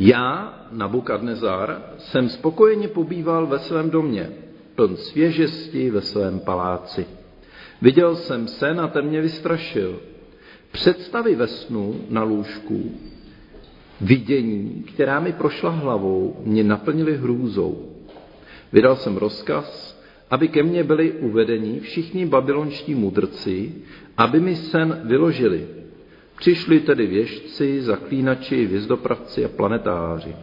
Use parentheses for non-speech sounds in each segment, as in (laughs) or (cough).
Já, Nabukadnezar, jsem spokojeně pobýval ve svém domě, pln svěžesti ve svém paláci. Viděl jsem sen a ten mě vystrašil. Představy ve snu na lůžku, vidění, která mi prošla hlavou, mě naplnily hrůzou. Vydal jsem rozkaz, aby ke mně byli uvedeni všichni babylonští mudrci, aby mi sen vyložili. Přišli tedy věžci, zaklínači, vězdopravci a planetáři.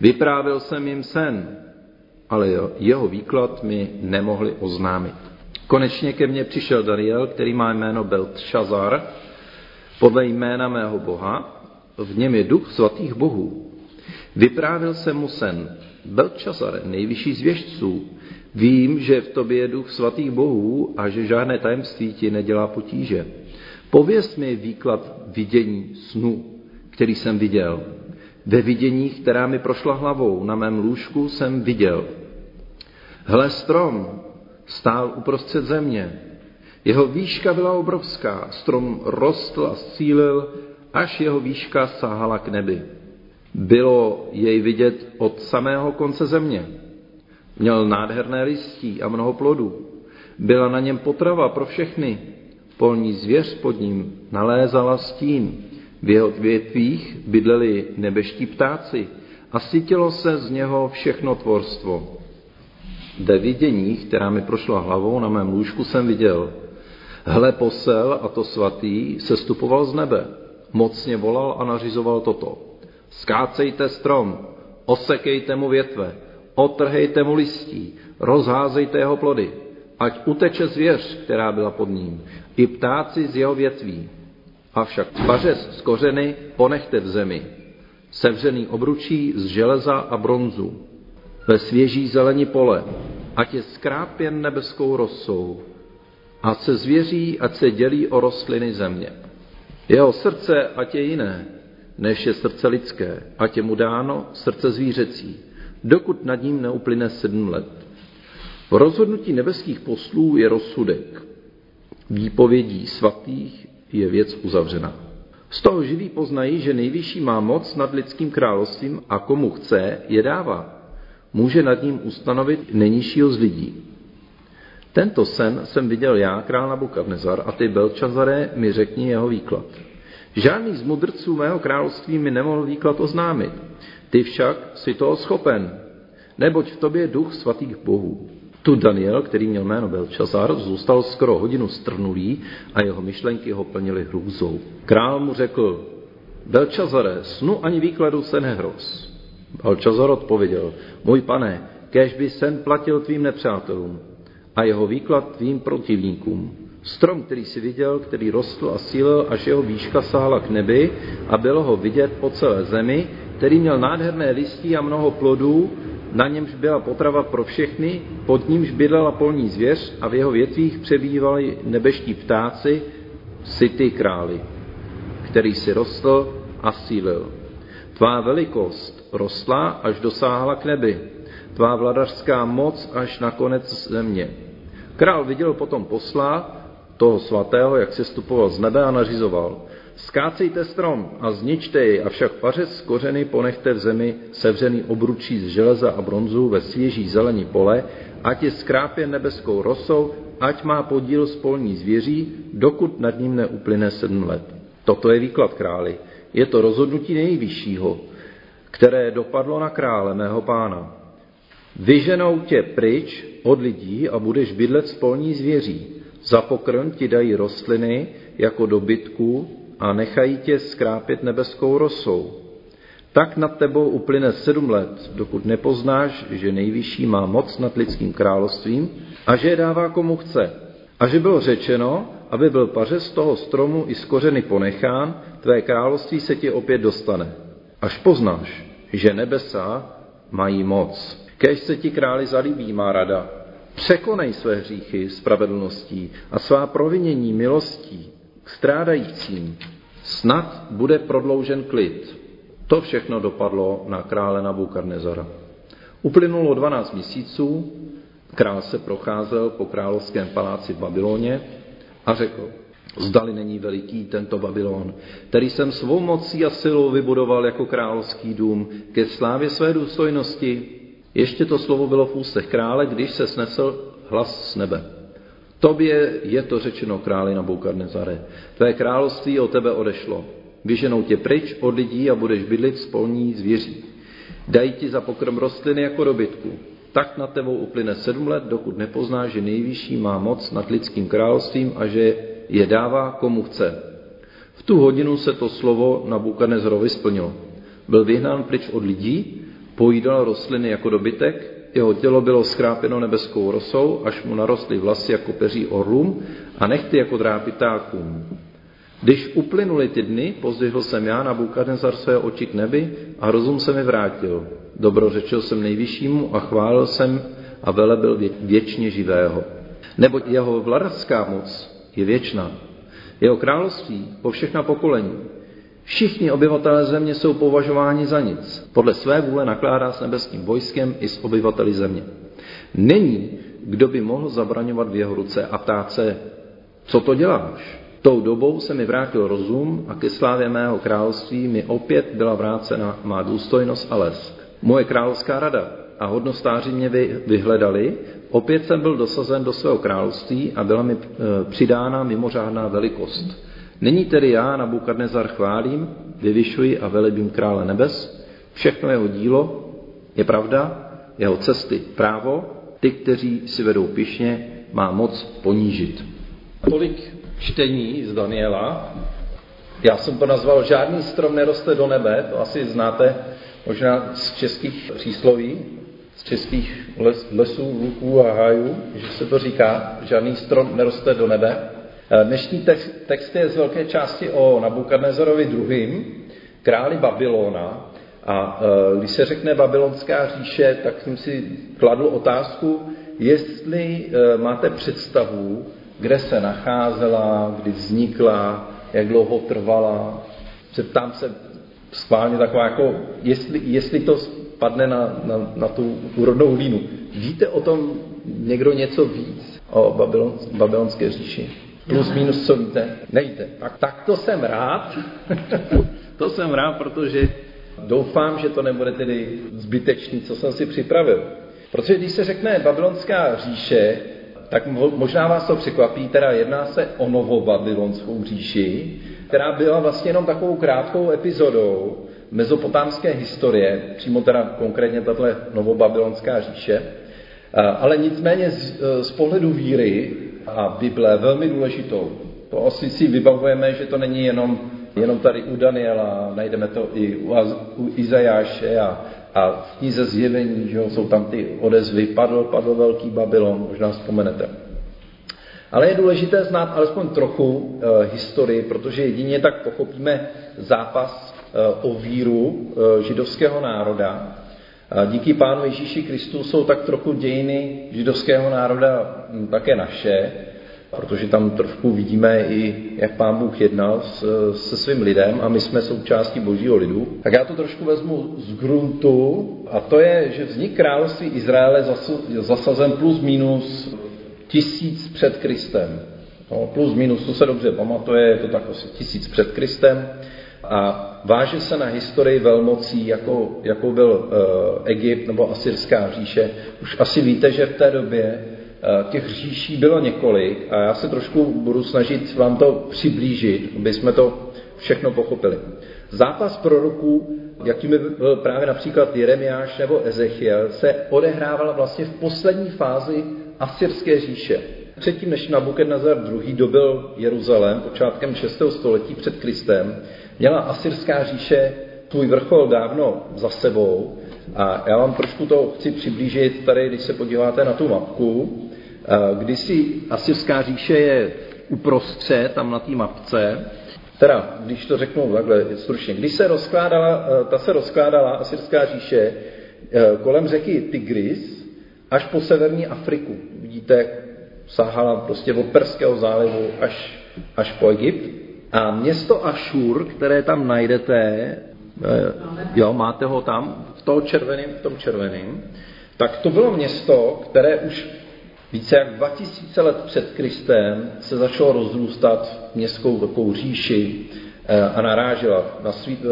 Vyprávěl jsem jim sen, ale jeho výklad mi nemohli oznámit. Konečně ke mně přišel Daniel, který má jméno Beltšazar, podle jména mého boha, v něm je duch svatých bohů. Vyprávěl jsem mu sen, Belčazare, nejvyšší z věžců, vím, že v tobě je duch svatých bohů a že žádné tajemství ti nedělá potíže. Pověz mi výklad vidění snu, který jsem viděl. Ve viděních, která mi prošla hlavou, na mém lůžku jsem viděl. Hle strom stál uprostřed země. Jeho výška byla obrovská, strom rostl a zcílil, až jeho výška sahala k nebi. Bylo jej vidět od samého konce země. Měl nádherné listí a mnoho plodů. Byla na něm potrava pro všechny. Polní zvěř pod ním nalézala stín. V jeho větvích bydleli nebeští ptáci a sytilo se z něho všechno tvorstvo. Ve vidění, která mi prošla hlavou, na mém lůžku jsem viděl. Hle posel, a to svatý, se stupoval z nebe. Mocně volal a nařizoval toto. Skácejte strom, osekejte mu větve, otrhejte mu listí, rozházejte jeho plody, ať uteče zvěř, která byla pod ním, i ptáci z jeho větví. Avšak pařez z kořeny ponechte v zemi, sevřený obručí z železa a bronzu, ve svěží zelení pole, ať je skrápěn nebeskou rosou, a se zvěří, ať se dělí o rostliny země. Jeho srdce, ať je jiné, než je srdce lidské, ať je mu dáno srdce zvířecí, dokud nad ním neuplyne sedm let. V rozhodnutí nebeských poslů je rozsudek. Výpovědí svatých je věc uzavřena. Z toho živí poznají, že nejvyšší má moc nad lidským královstvím a komu chce, je dává. Může nad ním ustanovit nejnižšího z lidí. Tento sen jsem viděl já, král Nabukadnezar, a ty Belčazaré mi řekni jeho výklad. Žádný z mudrců mého království mi nemohl výklad oznámit. Ty však si toho schopen, neboť v tobě je duch svatých bohů. Tu Daniel, který měl jméno Belčazar, zůstal skoro hodinu strnulý a jeho myšlenky ho plnily hrůzou. Král mu řekl, Belčazare, snu ani výkladu se nehroz. Belčazar odpověděl, můj pane, kež by sen platil tvým nepřátelům a jeho výklad tvým protivníkům. Strom, který si viděl, který rostl a sílil, až jeho výška sáhla k nebi a bylo ho vidět po celé zemi, který měl nádherné listí a mnoho plodů, na němž byla potrava pro všechny, pod nímž bydlela polní zvěř a v jeho větvích přebývali nebeští ptáci, syty králi, který si rostl a sílil. Tvá velikost rostla, až dosáhla k nebi, tvá vladařská moc až na konec země. Král viděl potom posla, toho svatého, jak se stupoval z nebe a nařizoval. Skácejte strom a zničte jej, avšak pařez z kořeny ponechte v zemi sevřený obručí z železa a bronzu ve svěží zelení pole, ať je skrápěn nebeskou rosou, ať má podíl spolní zvěří, dokud nad ním neuplyne sedm let. Toto je výklad králi. Je to rozhodnutí nejvyššího, které dopadlo na krále mého pána. Vyženou tě pryč od lidí a budeš bydlet spolní zvěří. Za pokrm ti dají rostliny jako dobytku a nechají tě skrápět nebeskou rosou. Tak nad tebou uplyne sedm let, dokud nepoznáš, že nejvyšší má moc nad lidským královstvím a že je dává komu chce. A že bylo řečeno, aby byl pařez toho stromu i z kořeny ponechán, tvé království se ti opět dostane. Až poznáš, že nebesa mají moc. Kež se ti králi zalíbí, má rada, Překonej své hříchy spravedlností a svá provinění milostí k strádajícím. Snad bude prodloužen klid. To všechno dopadlo na krále Nabukadnezara. Uplynulo 12 měsíců, král se procházel po královském paláci v Babyloně a řekl, Zdali není veliký tento Babylon, který jsem svou mocí a silou vybudoval jako královský dům ke slávě své důstojnosti. Ještě to slovo bylo v ústech krále, když se snesl hlas z nebe. Tobě je to řečeno králi na Boukadnezare. Tvé království od tebe odešlo. Vyženou tě pryč od lidí a budeš bydlit s polní zvěří. Dají ti za pokrm rostliny jako dobytku. Tak na tebou uplyne sedm let, dokud nepoznáš, že nejvyšší má moc nad lidským královstvím a že je dává komu chce. V tu hodinu se to slovo na Bukadnezorovi splnilo. Byl vyhnán pryč od lidí, pojídal rostliny jako dobytek, jeho tělo bylo skrápěno nebeskou rosou, až mu narostly vlasy jako peří orlům a nechty jako drápitákům. Když uplynuly ty dny, pozdvihl jsem já na Bukadnezar své oči k nebi a rozum se mi vrátil. Dobro řečil jsem nejvyššímu a chválil jsem a velebil věčně živého. Nebo jeho vladařská moc je věčná. Jeho království po všechna pokolení. Všichni obyvatelé země jsou považováni za nic. Podle své vůle nakládá s nebeským vojskem i s obyvateli země. Není, kdo by mohl zabraňovat v jeho ruce a ptát se, co to děláš? Tou dobou se mi vrátil rozum a ke slávě mého království mi opět byla vrácena má důstojnost a lesk. Moje královská rada a hodnostáři mě vyhledali, opět jsem byl dosazen do svého království a byla mi e, přidána mimořádná velikost. Není tedy já, na Bukadnezar chválím, vyvyšuji a velebím krále nebes, všechno jeho dílo je pravda, jeho cesty právo, ty, kteří si vedou pišně, má moc ponížit. Tolik čtení z Daniela. Já jsem to nazval Žádný strom neroste do nebe, to asi znáte možná z českých přísloví, z českých les, lesů, luků a hájů, že se to říká, žádný strom neroste do nebe. Eh, dnešní text, text je z velké části o Nabukadnezarovi II., králi Babylona. A eh, když se řekne babylonská říše, tak jsem si kladl otázku, jestli eh, máte představu, kde se nacházela, kdy vznikla, jak dlouho trvala. Zeptám se schválně taková jako, jestli, jestli to padne na, na, na tu úrodnou hlínu. Víte o tom někdo něco víc o Babylon, babylonské říši? Plus, minus, co víte? Nevíte. Tak, tak to jsem rád. (laughs) to jsem rád, protože doufám, že to nebude tedy zbytečný, co jsem si připravil. Protože když se řekne babylonská říše, tak možná vás to překvapí, teda jedná se o novobabylonskou říši, která byla vlastně jenom takovou krátkou epizodou mezopotámské historie, přímo teda konkrétně tato novobabylonská říše, ale nicméně z, z pohledu víry a Bible velmi důležitou. To asi si vybavujeme, že to není jenom, jenom tady u Daniela, najdeme to i u, u Izajáše a, a v knize zjevení, že jo, jsou tam ty odezvy, padl, padl velký Babylon, možná vzpomenete. Ale je důležité znát alespoň trochu e, historii, protože jedině tak pochopíme zápas e, o víru e, židovského národa. Díky Pánu Ježíši Kristu jsou tak trochu dějiny židovského národa hm, také naše, protože tam trošku vidíme i, jak Pán Bůh jednal se svým lidem a my jsme součástí božího lidu. Tak já to trošku vezmu z gruntu a to je, že vznik království Izraele zasazen plus minus tisíc před Kristem. No, plus minus, to se dobře pamatuje, je to tak asi tisíc před Kristem a váže se na historii velmocí, jako, jako byl uh, Egypt nebo Asyrská říše. Už asi víte, že v té době uh, těch říší bylo několik a já se trošku budu snažit vám to přiblížit, aby jsme to všechno pochopili. Zápas proroků, jakými byl právě například Jeremiáš nebo Ezechiel, se odehrával vlastně v poslední fázi Asyrské říše. Předtím, než Nabukednazar II. dobil Jeruzalém počátkem 6. století před Kristem, měla Asyrská říše tvůj vrchol dávno za sebou a já vám trošku to chci přiblížit tady, když se podíváte na tu mapku. Když si Asyrská říše je uprostřed, tam na té mapce, teda, když to řeknu takhle stručně, když se rozkládala, ta se rozkládala Asyrská říše eh, kolem řeky Tigris až po severní Afriku. Vidíte, sahala prostě od Perského zálivu až, až po Egypt. A město Ašur, které tam najdete, eh, jo, máte ho tam, v, toho červeným, v tom červeným, tak to bylo město, které už Více jak 2000 let před Kristem se začalo rozrůstat městskou takovou říši eh, a narážela. Na svý, eh,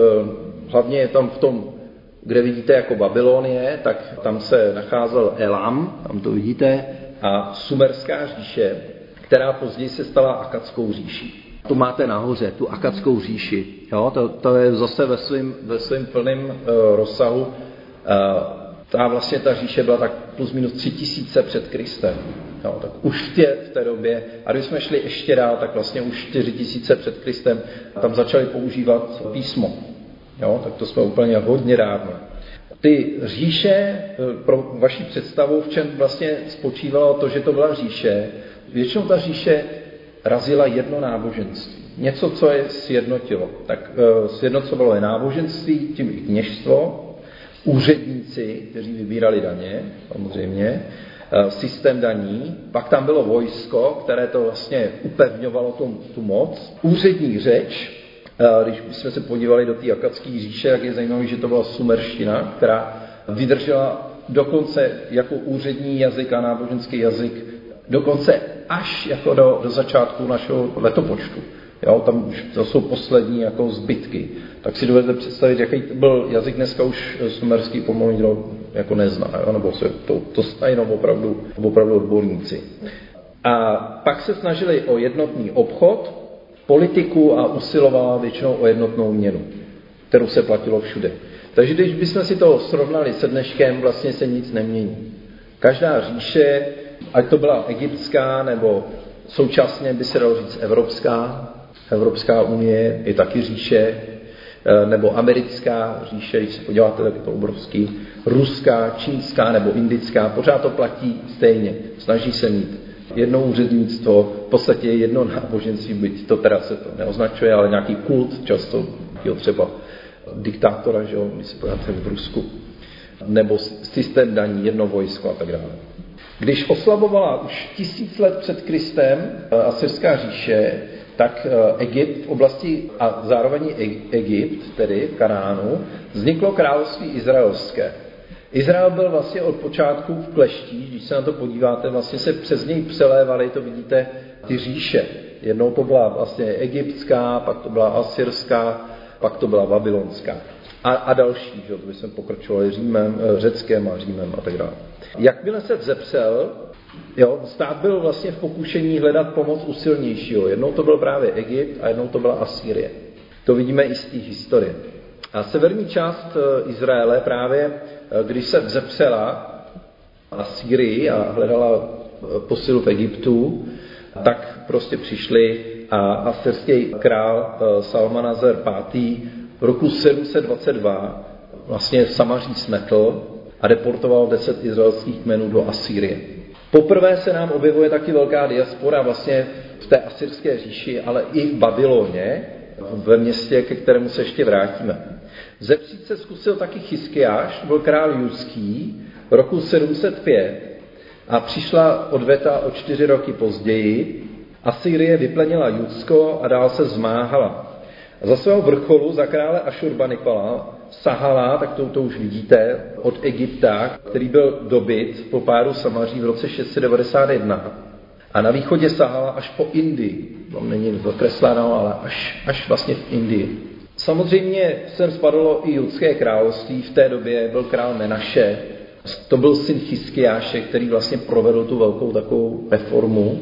hlavně je tam v tom, kde vidíte jako Babylonie, tak tam se nacházel Elam, tam to vidíte, a Sumerská říše, která později se stala Akadskou říší. Tu máte nahoře, tu Akadskou říši. Jo, to, to je zase ve svém ve svým plném uh, rozsahu. Uh, ta vlastně ta říše byla tak plus minus tři tisíce před Kristem. Jo, tak už v té, v té době, a když jsme šli ještě dál, tak vlastně už čtyři tisíce před Kristem tam začali používat písmo. Jo, tak to jsme úplně hodně dávno. Ty říše, eh, pro vaši představu, v čem vlastně spočívalo to, že to byla říše, většinou ta říše razila jedno náboženství. Něco, co je sjednotilo. Tak e, sjednocovalo je náboženství, tím i kněžstvo, úředníci, kteří vybírali daně, samozřejmě, e, systém daní, pak tam bylo vojsko, které to vlastně upevňovalo tu, tu moc, úřední řeč, e, když jsme se podívali do té akadské říše, jak je zajímavé, že to byla sumerština, která vydržela dokonce jako úřední jazyk a náboženský jazyk dokonce až jako do, do začátku našeho letopočtu. Jo, tam už to jsou poslední jako zbytky. Tak si dovedete představit, jaký byl jazyk dneska už sumerský pomalu nikdo jako nezná, jo? nebo se to, to znají jenom opravdu, opravdu odborníci. A pak se snažili o jednotný obchod, politiku a usilovala většinou o jednotnou měnu, kterou se platilo všude. Takže když bychom si to srovnali se dneškem, vlastně se nic nemění. Každá říše ať to byla egyptská, nebo současně by se dalo říct evropská, Evropská unie je taky říše, eh, nebo americká říše, když se podíváte, tak je to obrovský, ruská, čínská nebo indická, pořád to platí stejně. Snaží se mít jedno úřednictvo, v podstatě jedno náboženství, byť to teda se to neoznačuje, ale nějaký kult, často jo, třeba diktátora, že jo, když se podíváte v Rusku, nebo systém daní, jedno vojsko a tak dále. Když oslabovala už tisíc let před Kristem eh, Asyrská říše, tak eh, Egypt v oblasti a zároveň Egypt, tedy v Kanánu, vzniklo království izraelské. Izrael byl vlastně od počátku v kleští, když se na to podíváte, vlastně se přes něj přelévaly, to vidíte, ty říše. Jednou to byla vlastně egyptská, pak to byla asyrská, pak to byla babylonská. A, a další, že by jsme pokračovali Římem, eh, Řeckem a Římem a tak dále. Jakmile se vzepřel, jo, stát byl vlastně v pokušení hledat pomoc u silnějšího. Jednou to byl právě Egypt a jednou to byla Asýrie. To vidíme i z té historie. A severní část eh, Izraele právě, eh, když se vzepřela Asýrii a hledala posilu v Egyptu, tak prostě přišli a asyrský král Salmanazer V. v roku 722 vlastně Samaří smetl a deportoval deset izraelských kmenů do Asýrie. Poprvé se nám objevuje taky velká diaspora vlastně v té asyrské říši, ale i v Babyloně, ve městě, ke kterému se ještě vrátíme. Zepřít se zkusil taky Chyskiáš, byl král judský, v roku 705 a přišla odveta o čtyři roky později. Asýrie vyplenila Judsko a dál se zmáhala. A za svého vrcholu, za krále Ašurbanipala, sahala, tak to, to už vidíte, od Egypta, který byl dobyt po páru Samaří v roce 691. A na východě sahala až po Indii. Tam není zakresláno, ale až, až vlastně v Indii. Samozřejmě sem spadlo i judské království. V té době byl král Menaše. To byl syn Chyskiáše, který vlastně provedl tu velkou takovou reformu.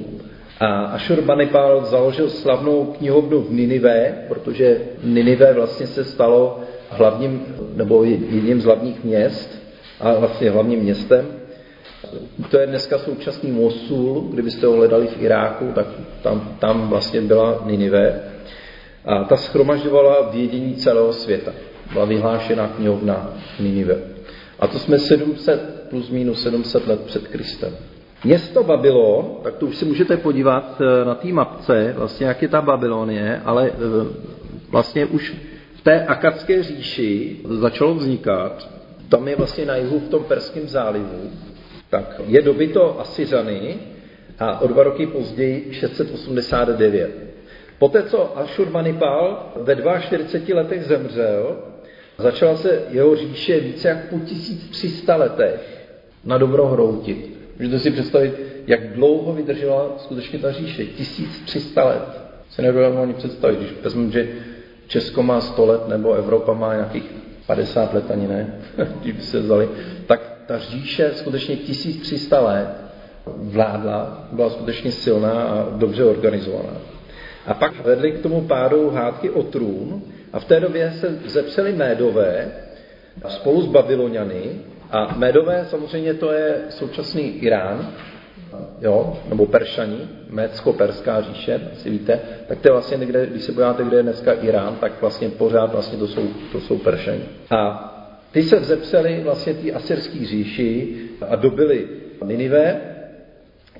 A Ashurbanipal založil slavnou knihovnu v Ninive, protože Ninive vlastně se stalo hlavním, nebo jedním z hlavních měst a vlastně hlavním městem. To je dneska současný Mosul, kdybyste ho hledali v Iráku, tak tam, tam vlastně byla Ninive. A ta schromažďovala vědění celého světa. Byla vyhlášena knihovna Ninive. A to jsme 700 plus minus 700 let před Kristem. Město Babylon, tak to už si můžete podívat eh, na té mapce, vlastně jak je ta Babylonie, ale eh, vlastně už v té akadské říši začalo vznikat, tam je vlastně na jihu v tom Perském zálivu, tak je dobyto Asyřany a o dva roky později 689. Poté, co Ashurbanipal ve 42 letech zemřel, začala se jeho říše více jak po 1300 letech na dobro hroutit. Můžete si představit, jak dlouho vydržela skutečně ta říše. 1300 let. Se nedovedeme ani představit, když vezmu, že Česko má 100 let, nebo Evropa má nějakých 50 let, ani ne, (laughs) když by se vzali, tak ta říše skutečně 1300 let vládla, byla skutečně silná a dobře organizovaná. A pak vedli k tomu pádu hádky o trůn a v té době se zepseli Médové spolu s Babyloniany a Médové samozřejmě to je současný Irán, jo, nebo Peršani, Mécko-Perská říše, asi víte, tak to je vlastně někde, když se podíváte, kde je dneska Irán, tak vlastně pořád vlastně to jsou, to jsou Peršani. A ty se vzepsali vlastně té asyrské říši a dobili Ninive,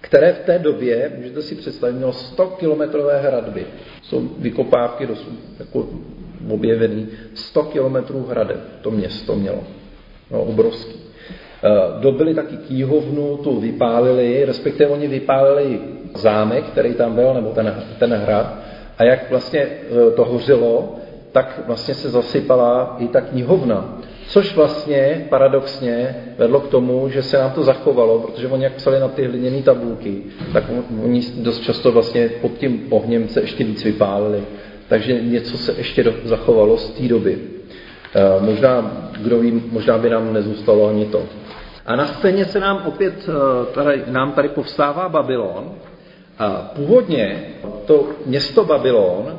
které v té době, můžete si představit, mělo 100 kilometrové hradby. Jsou vykopávky dosud jako objevený 100 kilometrů hradeb, to město mělo. No, obrovský. Eh, dobili taky kýhovnu, tu vypálili, respektive oni vypálili zámek, který tam byl, nebo ten, ten hrad, a jak vlastně eh, to hořilo, tak vlastně se zasypala i ta knihovna. Což vlastně paradoxně vedlo k tomu, že se nám to zachovalo, protože oni jak psali na ty hliněné tabulky, tak oni dost často vlastně pod tím ohněm se ještě víc vypálili. Takže něco se ještě zachovalo z té doby. Eh, možná, kdo ví, možná by nám nezůstalo ani to. A na scéně se nám opět, eh, tady, nám tady povstává Babylon. A původně to město Babylon,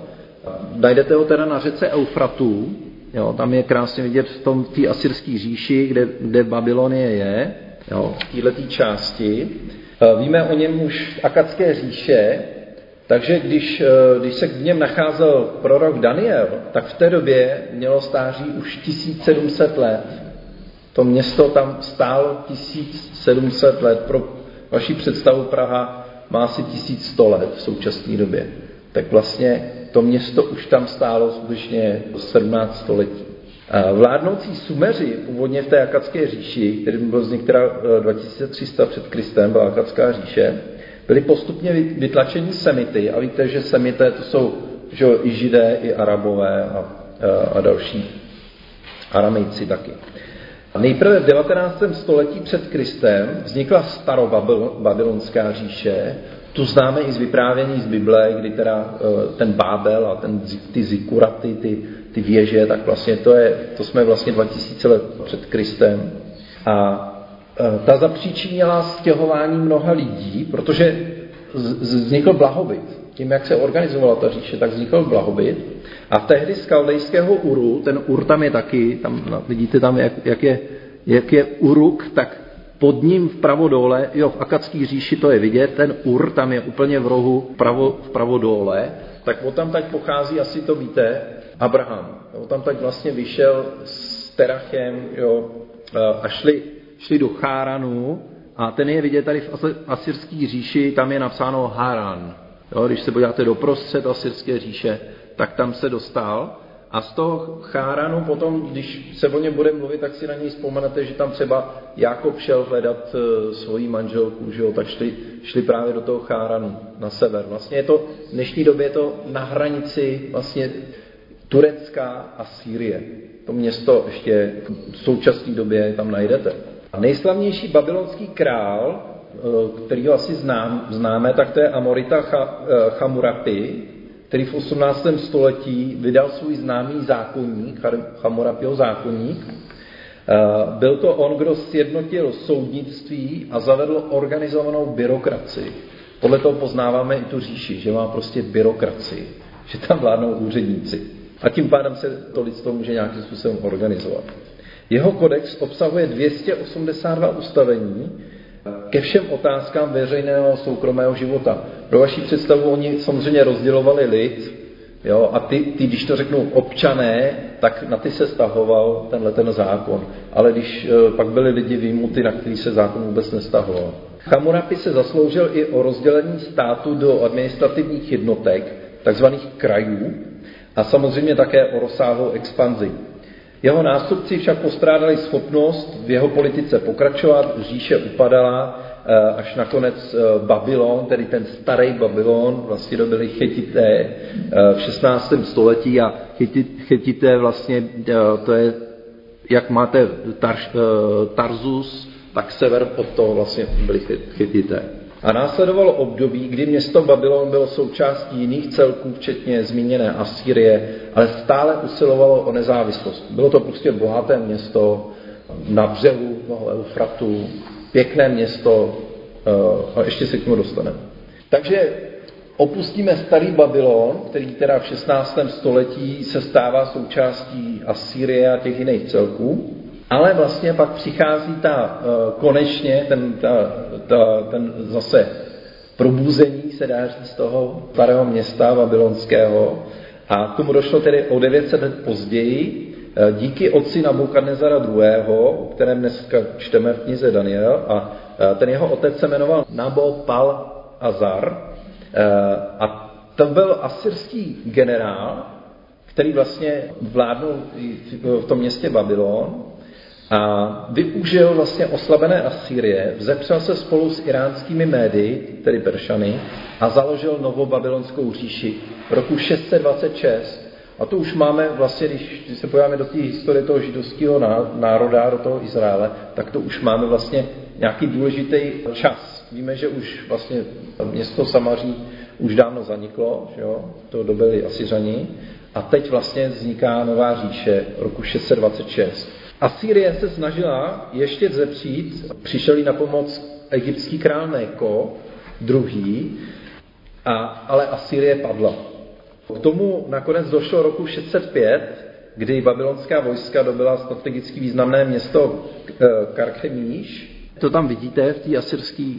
najdete ho teda na řece Eufratu, jo, tam je krásně vidět v tom té asyrské říši, kde, kde Babylonie je, jo, v této části. Eh, víme o něm už Akadské říše, takže když, eh, když se v něm nacházel prorok Daniel, tak v té době mělo stáří už 1700 let. To město tam stálo 1700 let. Pro vaši představu Praha má asi 1100 let v současné době. Tak vlastně to město už tam stálo skutečně 17 století. Vládnoucí Sumeři, původně v té Akadské říši, který byl vznikla 2300 před Kristem, byla Akadská říše, byli postupně vytlačeni Semity. A víte, že Semité to jsou že i Židé, i Arabové a, a další Aramejci taky. Nejprve v 19. století před Kristem vznikla starobabylonská říše, tu známe i z vyprávění z Bible, kdy teda eh, ten Bábel a ten, ty zikuraty, ty, ty věže, tak vlastně to, je, to jsme vlastně 2000 let před Kristem. A ta zapříčinila stěhování mnoha lidí, protože vznikl blahobyt. Tím, jak se organizovala ta říše, tak vznikl blahobyt. A tehdy z kaldejského Uru, ten Ur tam je taky, tam no, vidíte tam, jak, jak, je, jak je Uruk, tak pod ním vpravo dole, jo, v Akadský říši to je vidět, ten Ur tam je úplně v rohu vpravo, vpravo dole, tak o tam tak pochází, asi to víte, Abraham. O tam tak vlastně vyšel s Terachem jo, a šli, šli do Cháranu a ten je vidět tady v Asyrské říši, tam je napsáno Haran. Jo, když se podíváte do prostřed Asyrské říše, tak tam se dostal. A z toho Cháranu potom, když se o něm bude mluvit, tak si na něj vzpomenete, že tam třeba Jakob šel hledat uh, svoji manželku, že jo, tak šli, šli právě do toho Cháranu na sever. Vlastně je to, v dnešní době je to na hranici vlastně Turecka a Sýrie. To město ještě v současné době tam najdete. A nejslavnější babylonský král, eh, který ho asi znám, známe, tak to je Amorita eh, Chamurapi, který v 18. století vydal svůj známý zákonník, Hammurapiho zákonník. Eh, byl to on, kdo sjednotil soudnictví a zavedl organizovanou byrokracii. Podle toho poznáváme i tu říši, že má prostě byrokracii, že tam vládnou úředníci. A tím pádem se to lidstvo může nějakým způsobem organizovat. Jeho kodex obsahuje 282 ustavení, ke všem otázkám veřejného soukromého života. Pro vaši představu oni samozřejmě rozdělovali lid, jo, a ty, ty, když to řeknu občané, tak na ty se stahoval tenhle ten zákon. Ale když e, pak byli lidi výjimuty, na který se zákon vůbec nestahoval. Chamurapi se zasloužil i o rozdělení státu do administrativních jednotek, takzvaných krajů, a samozřejmě také o rozsáhlou expanzi. Jeho nástupci však postrádali schopnost v jeho politice pokračovat, říše upadala, eh, až nakonec eh, Babylon, tedy ten starý Babylon, vlastně dobili Chetité eh, v 16. století a Chetité vlastně, to je, jak máte Tar, Tarzus tak sever od toho vlastně byli chytité. A následovalo období, kdy město Babylon bylo součástí jiných celků, včetně zmíněné Asýrie, ale stále usilovalo o nezávislost. Bylo to prostě bohaté město na břehu toho Eufratu, pěkné město eh, a ještě se k tomu dostaneme. Takže opustíme starý Babylon, který teda v 16. století se stává součástí Asýrie a těch jiných celků, ale vlastně pak přichází ta uh, konečně, ten, ta, ta, ten zase probuzení, se dá říct, z toho starého města babylonského. A k tomu došlo tedy o 900 let později, eh, díky otci Nabukadnezara II., o kterém dneska čteme v knize Daniel, a eh, ten jeho otec se jmenoval Nabo Pal Azar, a to byl asyrský generál, který vlastně vládnul v tom městě Babylon a využil vlastně oslabené Asýrie, vzepřel se spolu s iránskými médii, tedy Peršany, a založil novou babylonskou říši v roku 626. A to už máme vlastně, když se podíváme do té historie toho židovského národa, do toho Izraele, tak to už máme vlastně nějaký důležitý čas. Víme, že už vlastně město Samaří už dávno zaniklo, že jo? to dobili Asiřani, a teď vlastně vzniká nová říše roku 626. Asýrie se snažila ještě zepřít, přišel na pomoc egyptský král Neko, druhý, a, ale Asýrie padla. K tomu nakonec došlo roku 605, kdy babylonská vojska dobila strategicky významné město eh, Karchemíš. To tam vidíte v té asyrské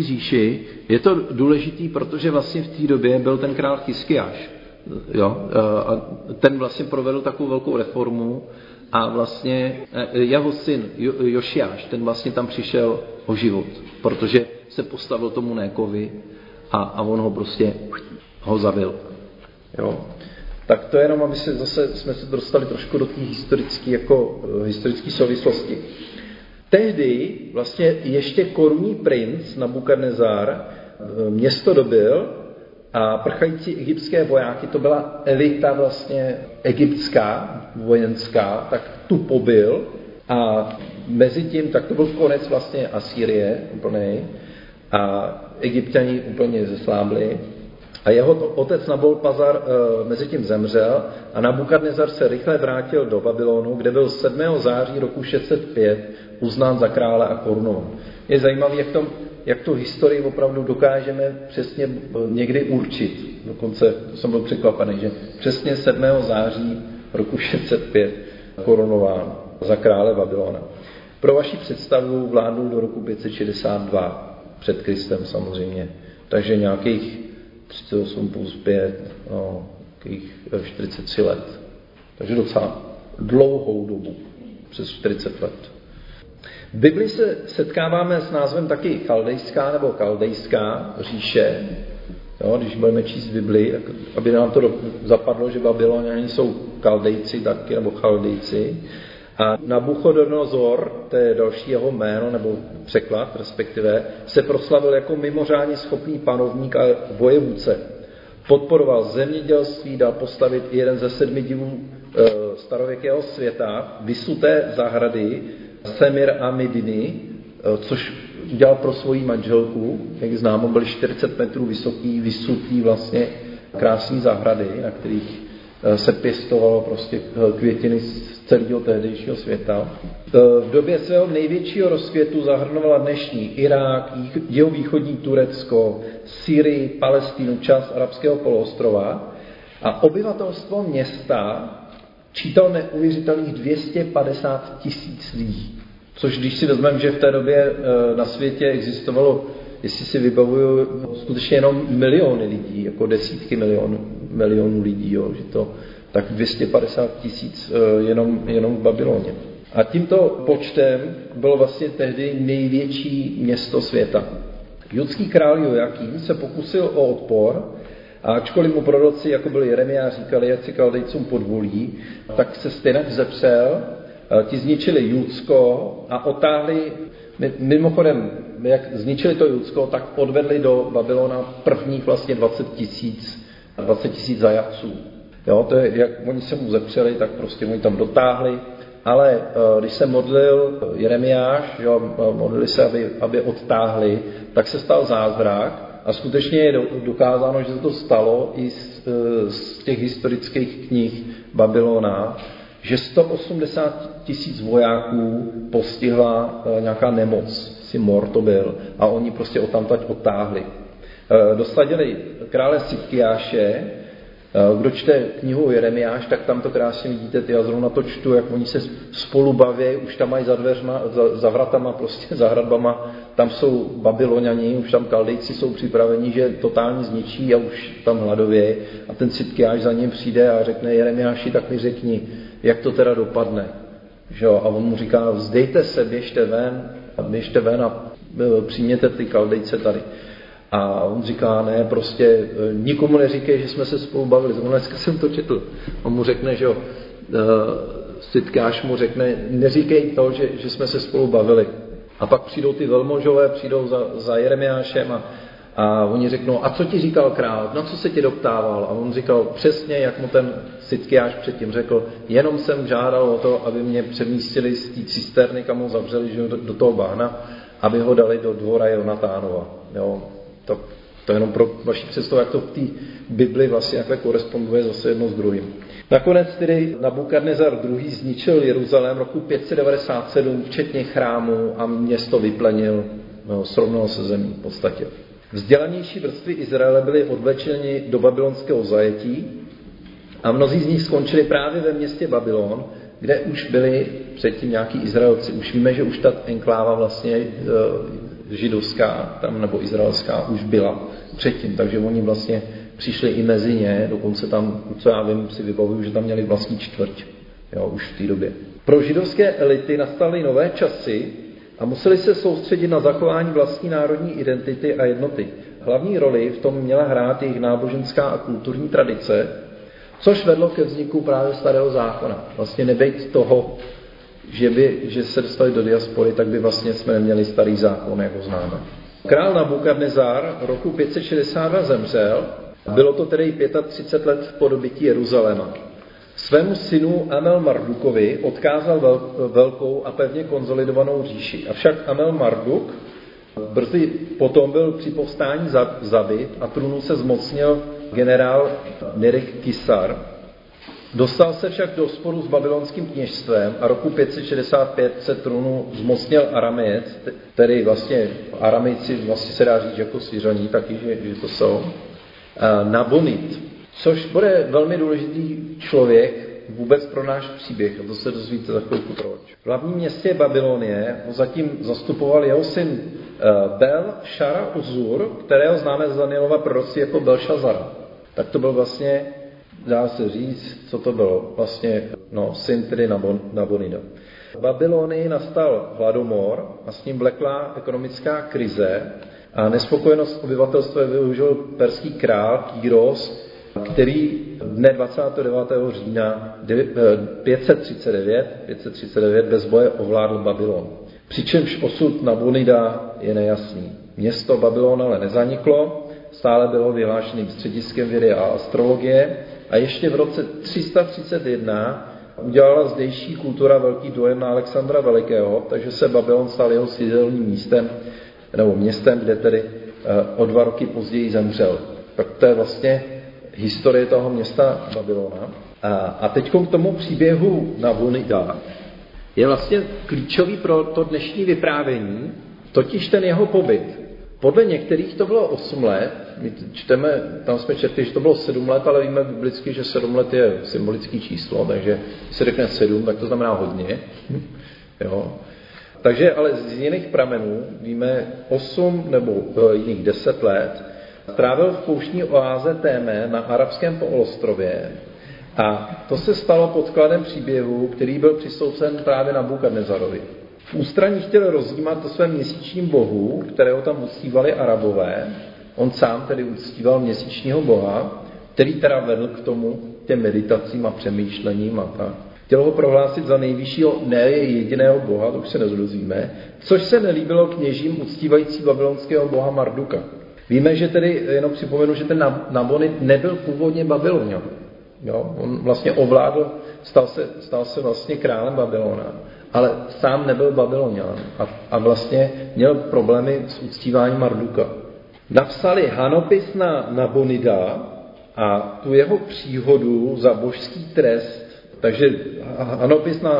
eh, říši. Je to důležitý, protože vlastně v té době byl ten král Chyskiáš. Jo? Eh, a ten vlastně provedl takovou velkou reformu, a vlastně eh, jeho syn Jošiáš, ten vlastně tam přišel o život, protože se postavil tomu Nékovi a, a on ho prostě ho zavil. Jo. Tak to je jenom, aby se zase jsme se dostali trošku do té historické jako, eh, historické souvislosti. Tehdy vlastně ještě korunní princ Nabukadnezar město dobil a prchající egyptské vojáky, to byla elita vlastně egyptská, vojenská, tak tu pobyl a mezi tím, tak to byl konec vlastně Asýrie úplný a egyptiani úplně zeslábli. A jeho otec Nabol Pazar e, mezi tím zemřel a Nabukadnezar se rychle vrátil do Babylonu, kde byl 7. září roku 605 uznán za krále a korunovan. Je zajímavé, jak, tom, jak tu historii opravdu dokážeme přesně eh, někdy určit. Dokonce jsem byl překvapený, že přesně 7. září roku (laughs) 605 korunován za krále Babylona. Pro vaši představu vládnul do roku 562 před Kristem samozřejmě. Takže nějakých 38 plus 5, no, nějakých 43 let. Takže docela dlouhou dobu, přes 40 let. V Biblii se setkáváme s názvem taky chaldejská nebo kaldejská říše, Jo, když budeme číst Bibli, aby nám to zapadlo, že Babyloniani jsou kaldejci taky, nebo chaldejci. A Nabuchodonozor, to je další jeho jméno, nebo překlad respektive, se proslavil jako mimořádně schopný panovník a vojevůdce. Podporoval zemědělství, dal postavit jeden ze sedmi divů e, starověkého světa, vysuté zahrady Semir a Midiny, e, což udělal pro svoji manželku, jak známo, byly 40 metrů vysoký, vysutý vlastně krásný zahrady, na kterých eh, se pěstovalo prostě eh, květiny z celého tehdejšího světa. Eh, v době svého největšího rozkvětu zahrnovala dnešní Irák, jihovýchodní Turecko, Syrii, Palestínu, část arabského poloostrova a obyvatelstvo města čítal neuvěřitelných 250 tisíc lidí. Což když si vezmeme, že v té době eh, na světě existovalo, jestli si vybavuju, skutečně jenom miliony lidí, jako desítky milion, milionů lidí, jo, že to tak 250 tisíc eh, jenom, jenom v Babyloně. A tímto počtem bylo vlastně tehdy největší město světa. Judský král Joachim se pokusil o odpor, a ačkoliv mu proroci, jako byli Jeremia, říkali, jak si kaldejcům podvolí, tak se stejně vzepřel Eh, ti zničili Judsko a otáhli, mimochodem, jak zničili to Judsko, tak odvedli do Babylona prvních vlastně 20 tisíc 20 tisíc zajatců. Jo, to je, jak oni se mu zepřeli, tak prostě oni tam dotáhli ale když se modlil Jeremiáš, že modlili se, aby, aby odtáhli, tak se stal zázrak a skutečně je dokázáno, že se to stalo i z, z těch historických knih Babylona, že 180 tisíc vojáků postihla nějaká nemoc, si mor to byl, a oni prostě odtamtať odtáhli. Dosadili krále Sitkiáše, Eh, kdo čte knihu Jeremiáš, tak tam to krásně vidíte, ty já zrovna to čtu, jak oni se spolu baví, už tam mají za dveřma, za, za vratama, prostě za hradbama, tam jsou babyloniani, už tam kaldejci jsou připraveni, že totálně zničí a už tam hladově. A ten Citkiáš za ním přijde a řekne Jeremiáši, tak mi řekni, jak to teda dopadne. Že A on mu říká, vzdejte se, běžte ven, běžte ven a eh, přijměte ty kaldejce tady. A on říká, ne, prostě e, nikomu neříkej, že jsme se spolu bavili. Dneska jsem to četl. On mu řekne, že jo, e, Sitkáš mu řekne, neříkej to, že, že jsme se spolu bavili. A pak přijdou ty velmožové, přijdou za, za Jeremiášem a, a oni řeknou, a co ti říkal král, na co se ti doptával? A on říkal přesně, jak mu ten Sitkiáš předtím řekl, jenom jsem žádal o to, aby mě přemístili z té cisterny, kam ho zavřeli, že do, toho bána, aby ho dali do dvora Jonatánova. Jo. To, to jenom pro vaši představu, jak to v té Bibli vlastně jakhle koresponduje zase jedno s druhým. Nakonec tedy Nabukadnezar II. zničil Jeruzalém roku 597, včetně chrámu a město vyplenil, no, srovnal se zemí v podstatě. Vzdělanější vrstvy Izraele byly odvlečeny do babylonského zajetí a mnozí z nich skončili právě ve městě Babylon, kde už byli předtím nějaký Izraelci. Už víme, že už ta enkláva vlastně e, židovská tam, nebo izraelská už byla předtím, takže oni vlastně přišli i mezi ně, dokonce tam, co já vím, si vybavuju, že tam měli vlastní čtvrť, jo, už v té době. Pro židovské elity nastaly nové časy a museli se soustředit na zachování vlastní národní identity a jednoty. Hlavní roli v tom měla hrát jejich náboženská a kulturní tradice, což vedlo ke vzniku právě starého zákona. Vlastně nebejt toho, že, by, že se dostali do diaspory, tak by vlastně jsme neměli starý zákon, jako známe. Král Nabukadnezar roku 562 zemřel, bylo to tedy 35 let po dobytí Jeruzaléma. Svému synu Amel Mardukovi odkázal velkou a pevně konzolidovanou říši. Avšak Amel Marduk brzy potom byl při povstání zabit a trůnu se zmocnil generál Nerik Kisar, Dostal se však do sporu s babylonským kněžstvem a roku 565 se trůnu zmocnil Aramejec, tedy vlastně Aramejci vlastně se dá říct jako svěřaní taky, že, že to jsou, Nabonit, což bude velmi důležitý člověk vůbec pro náš příběh, a to se dozvíte za chvilku proč. V hlavním městě Babylonie ho zatím zastupoval jeho syn Bel Shara Uzur, kterého známe z Danielova proroci jako Belšazara. Tak to byl vlastně dá se říct, co to bylo. Vlastně no, syn tedy Nabonida. V Babylonii nastal hladomor a s ním vleklá ekonomická krize a nespokojenost obyvatelstva využil perský král Kýros, který dne 29. října 539, 539 bez boje ovládl Babylon. Přičemž osud Nabonida je nejasný. Město Babylon ale nezaniklo, stále bylo vyhlášeným střediskem vědy a astrologie a ještě v roce 331 udělala zdejší kultura velký dojem na Alexandra Velikého, takže se Babylon stal jeho sídelním místem, nebo městem, kde tedy eh, o dva roky později zemřel. Tak to je vlastně historie toho města Babylona. A, a teď k tomu příběhu na Vunida je vlastně klíčový pro to dnešní vyprávění, totiž ten jeho pobyt. Podle některých to bylo 8 let, my čteme, tam jsme četli, že to bylo 7 let, ale víme biblicky, že 7 let je symbolické číslo, takže když se řekne 7, tak to znamená hodně. (laughs) Jo. Takže ale z jiných pramenů víme 8 nebo e, jiných 10 let. Trávil v pouštní oáze Téme na arabském poolostrově a to se stalo podkladem příběhu, který byl přisoucen právě na Bukadnezarovi. V ústraní chtěl rozjímat o svém měsíčním bohu, kterého tam uctívali arabové. On sám tedy uctíval měsíčního boha, který teda vedl k tomu těm meditacím a přemýšlením a tak. Chtěl ho prohlásit za nejvyššího, ne jediného boha, to už se nezrozvíme, což se nelíbilo kněžím uctívající babylonského boha Marduka. Víme, že tedy, jenom připomenu, že ten Nabonid nebyl původně Babylonian. Jo? On vlastně ovládl, stal se, stal se vlastně králem Babylona, ale sám nebyl Babylonian a, a vlastně měl problémy s uctíváním Marduka. Napsali Hanopis na Nabonida a tu jeho příhodu za božský trest, takže Hanopis na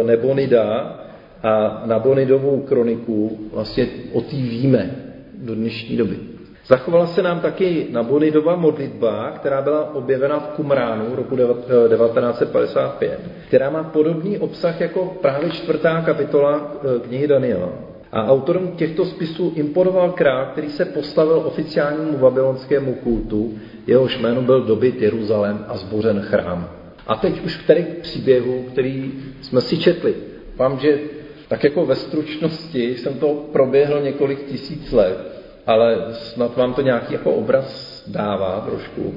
e, Nebonida a Nabonidovou kroniku, vlastně o té víme do dnešní doby. Zachovala se nám taky Nabonidova modlitba, která byla objevena v Kumránu roku 1955, eh, která má podobný obsah jako právě čtvrtá kapitola eh, knihy Daniela. A autorem těchto spisů imponoval král, který se postavil oficiálnímu babylonskému kultu, jehož jméno byl dobyt Jeruzalém a zbořen chrám. A teď už k tady příběhu, který jsme si četli. Vám, že tak jako ve stručnosti jsem to proběhl několik tisíc let, ale snad vám to nějaký jako obraz dává trošku.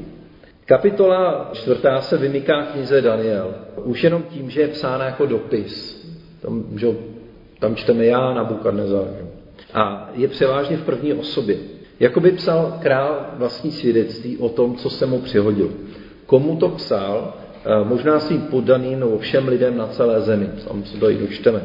Kapitola čtvrtá se vymyká knize Daniel. Už jenom tím, že je psána jako dopis. Tam, že, tam čteme já na Bukadnezar. A je převážně v první osobě. Jakoby psal král vlastní svědectví o tom, co se mu přihodil. Komu to psal? Eh, možná svým podaným nebo všem lidem na celé zemi. Tam se to i dočteme.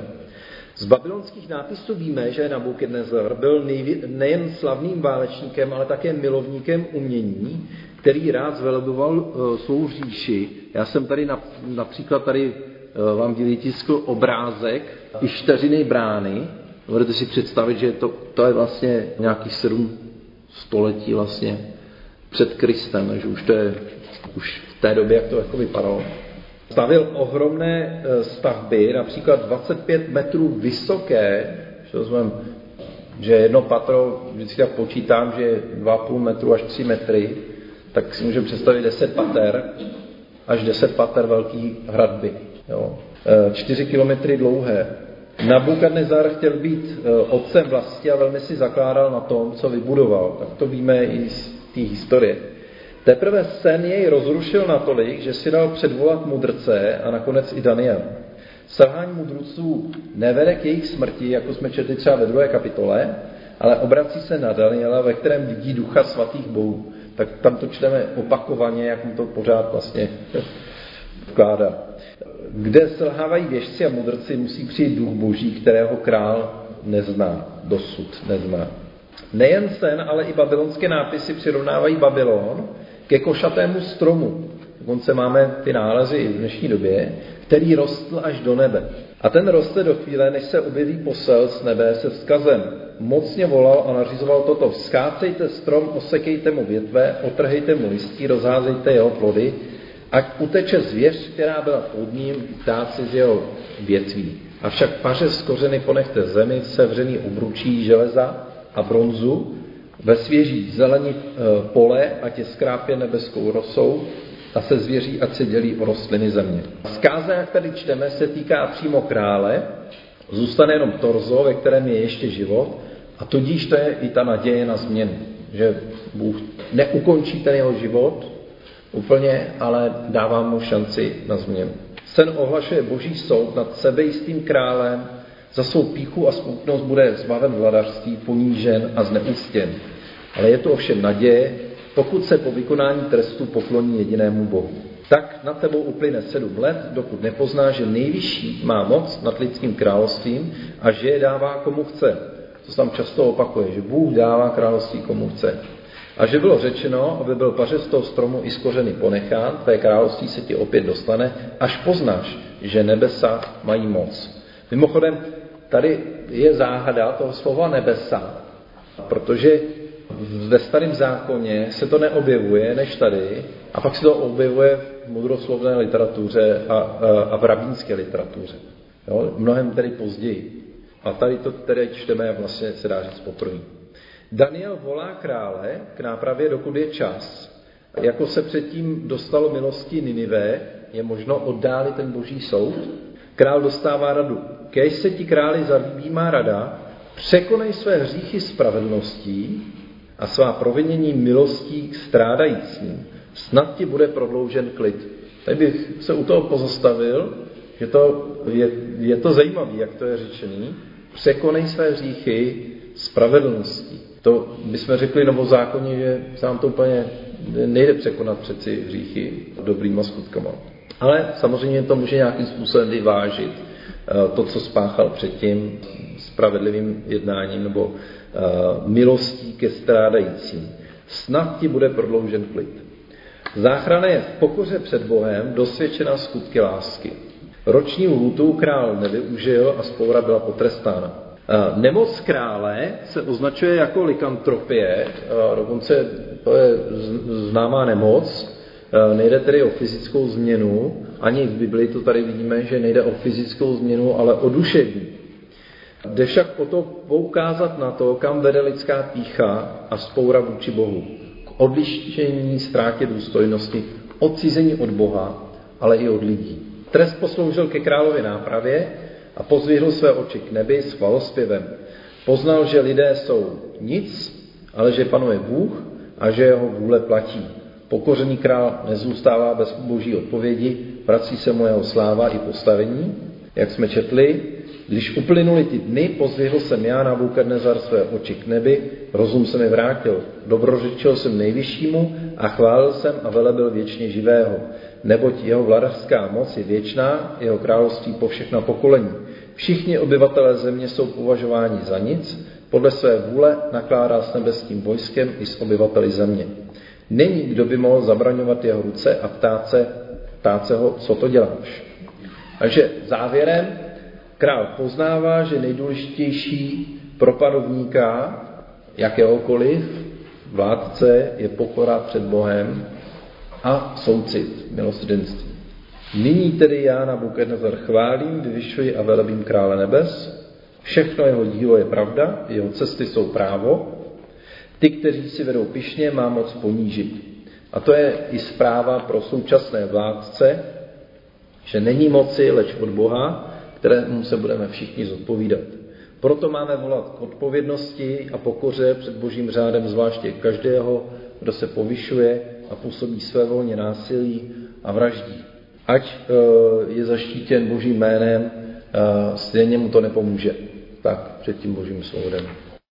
Z babylonských nápisů víme, že Nabukadnezar byl nejen slavným válečníkem, ale také milovníkem umění, který rád zveleboval uh, svou říši. Já jsem tady například tady uh, vám vytiskl obrázek Ištařiny brány. Budete si představit, že to, to je vlastně nějakých sedm století vlastně před Kristem, takže už to je už v té době, jak to jako vypadalo. Stavil ohromné e, stavby, například 25 metrů vysoké, že, znamená, že jedno patro, vždycky tak počítám, že je 2,5 metru až 3 metry, tak si můžeme představit 10 pater, až 10 pater velký hradby. Jo. 4 e, kilometry dlouhé. Nabukadnezar chtěl být e, otcem vlasti a velmi si zakládal na tom, co vybudoval. Tak to víme i z té historie. Teprve sen jej rozrušil natolik, že si dal předvolat mudrce a nakonec i Daniel. Selhání mudrců nevede k jejich smrti, jako jsme četli třeba ve druhé kapitole, ale obrací se na Daniela, ve kterém vidí ducha svatých bohů. Tak tam to čteme opakovaně, jak mu to pořád vlastně (laughs) vkládá. Kde selhávají věžci a mudrci, musí přijít duch boží, kterého král nezná, dosud nezná. Nejen sen, ale i babylonské nápisy přirovnávají Babylon ke košatému stromu. Dokonce máme ty nálezy v dnešní době, který rostl až do nebe. A ten roste do chvíle, než se objeví posel z nebe se vzkazem. Mocně volal a nařizoval toto. Vzkácejte strom, osekejte mu větve, otrhejte mu listí, rozházejte jeho plody, ať uteče zvěř, která byla pod ním, ptáci z jeho větví. Avšak paře z kořeny ponechte zemi, sevřený obručí železa a bronzu, ve svěží zelení e, pole, ať je skrápě nebeskou rosou, a se zvěří, ať se dělí o rostliny země. Zkáza, jak tady čteme, se týká přímo krále, zůstane jenom torzo, ve kterém je ještě život, a tudíž to je i ta naděje na změnu, že Bůh neukončí ten jeho život úplně, ale dává mu šanci na změnu. Sen ohlašuje boží soud nad sebejistým králem, za svou píchu a smutnost bude zbaven vladařství, ponížen a zneústěn. Ale je to ovšem naděje, pokud se po vykonání trestu pokloní jedinému Bohu. Tak na tebou uplyne sedm let, dokud nepozná, že nejvyšší má moc nad lidským královstvím a že je dává komu chce. To se tam často opakuje, že Bůh dává království komu chce. A že bylo řečeno, aby byl pařez toho stromu i z kořeny ponechán, tvé království se ti opět dostane, až poznáš, že nebesa mají moc. Mimochodem, tady je záhada toho slova nebesa, protože ve starém zákoně se to neobjevuje než tady, a pak se to objevuje v mudroslovné literatuře a, a v rabínské literatuře. Jo? Mnohem tedy později. A tady to tedy čteme vlastně se dá říct poprvé. Daniel volá krále k nápravě, dokud je čas. Jako se předtím dostalo milosti Ninive, je možno oddálit ten boží soud. Král dostává radu. Kež se ti králi zalíbí má rada, překonej své hříchy spravedlností a svá provinění milostí k strádajícím. Snad ti bude prodloužen klid. Tady bych se u toho pozastavil, že to je, je to zajímavé, jak to je řečený. Překonej své hříchy spravedlností. To bychom řekli novozákonně, že se nám to úplně Nejde překonat přeci hříchy dobrýma skutkama. Ale samozřejmě to může nějakým způsobem vyvážit to, co spáchal předtím, spravedlivým jednáním nebo eh, milostí ke strádajícím. Snad ti bude prodloužen klid. Záchrana je v pokoře před Bohem dosvědčena skutky lásky. Roční lhůtu král nevyužil a spoura byla potrestána. Nemoc krále se označuje jako likantropie, dokonce to je známá nemoc, nejde tedy o fyzickou změnu, ani v Biblii to tady vidíme, že nejde o fyzickou změnu, ale o duševní. Jde však o to poukázat na to, kam vede lidská pícha a spoura vůči Bohu. K odlištění, ztrátě důstojnosti, odcizení od Boha, ale i od lidí. Trest posloužil ke králově nápravě a pozvihl své oči k nebi s chvalospěvem. Poznal, že lidé jsou nic, ale že panuje Bůh a že jeho vůle platí. Pokořený král nezůstává bez boží odpovědi, vrací se mu jeho sláva i postavení. Jak jsme četli, když uplynuli ty dny, pozvihl jsem já na Bukadnezar své oči k nebi, rozum se mi vrátil, dobrořečil jsem nejvyššímu a chválil jsem a velebil věčně živého. Neboť jeho vladařská moc je věčná, jeho království po všechna pokolení. Všichni obyvatelé země jsou považováni za nic, podle své vůle nakládá s nebeským vojskem i s obyvateli země. Není, kdo by mohl zabraňovat jeho ruce a ptát se, ptát se ho, co to děláš. Takže závěrem král poznává, že nejdůležitější pro panovníka, jakéhokoliv vládce, je pokora před Bohem a soucit, milosrdenství. Nyní tedy já na Bukadnezar chválím, vyvyšuji a velebím krále nebes. Všechno jeho dílo je pravda, jeho cesty jsou právo. Ty, kteří si vedou pišně, má moc ponížit. A to je i zpráva pro současné vládce, že není moci, leč od Boha, kterému se budeme všichni zodpovídat. Proto máme volat k odpovědnosti a pokoře před božím řádem, zvláště každého, kdo se povyšuje a působí své volně násilí a vraždí. Ať eh, je zaštítěn božím jménem, eh, stejně mu to nepomůže. Tak před tím božím soudem.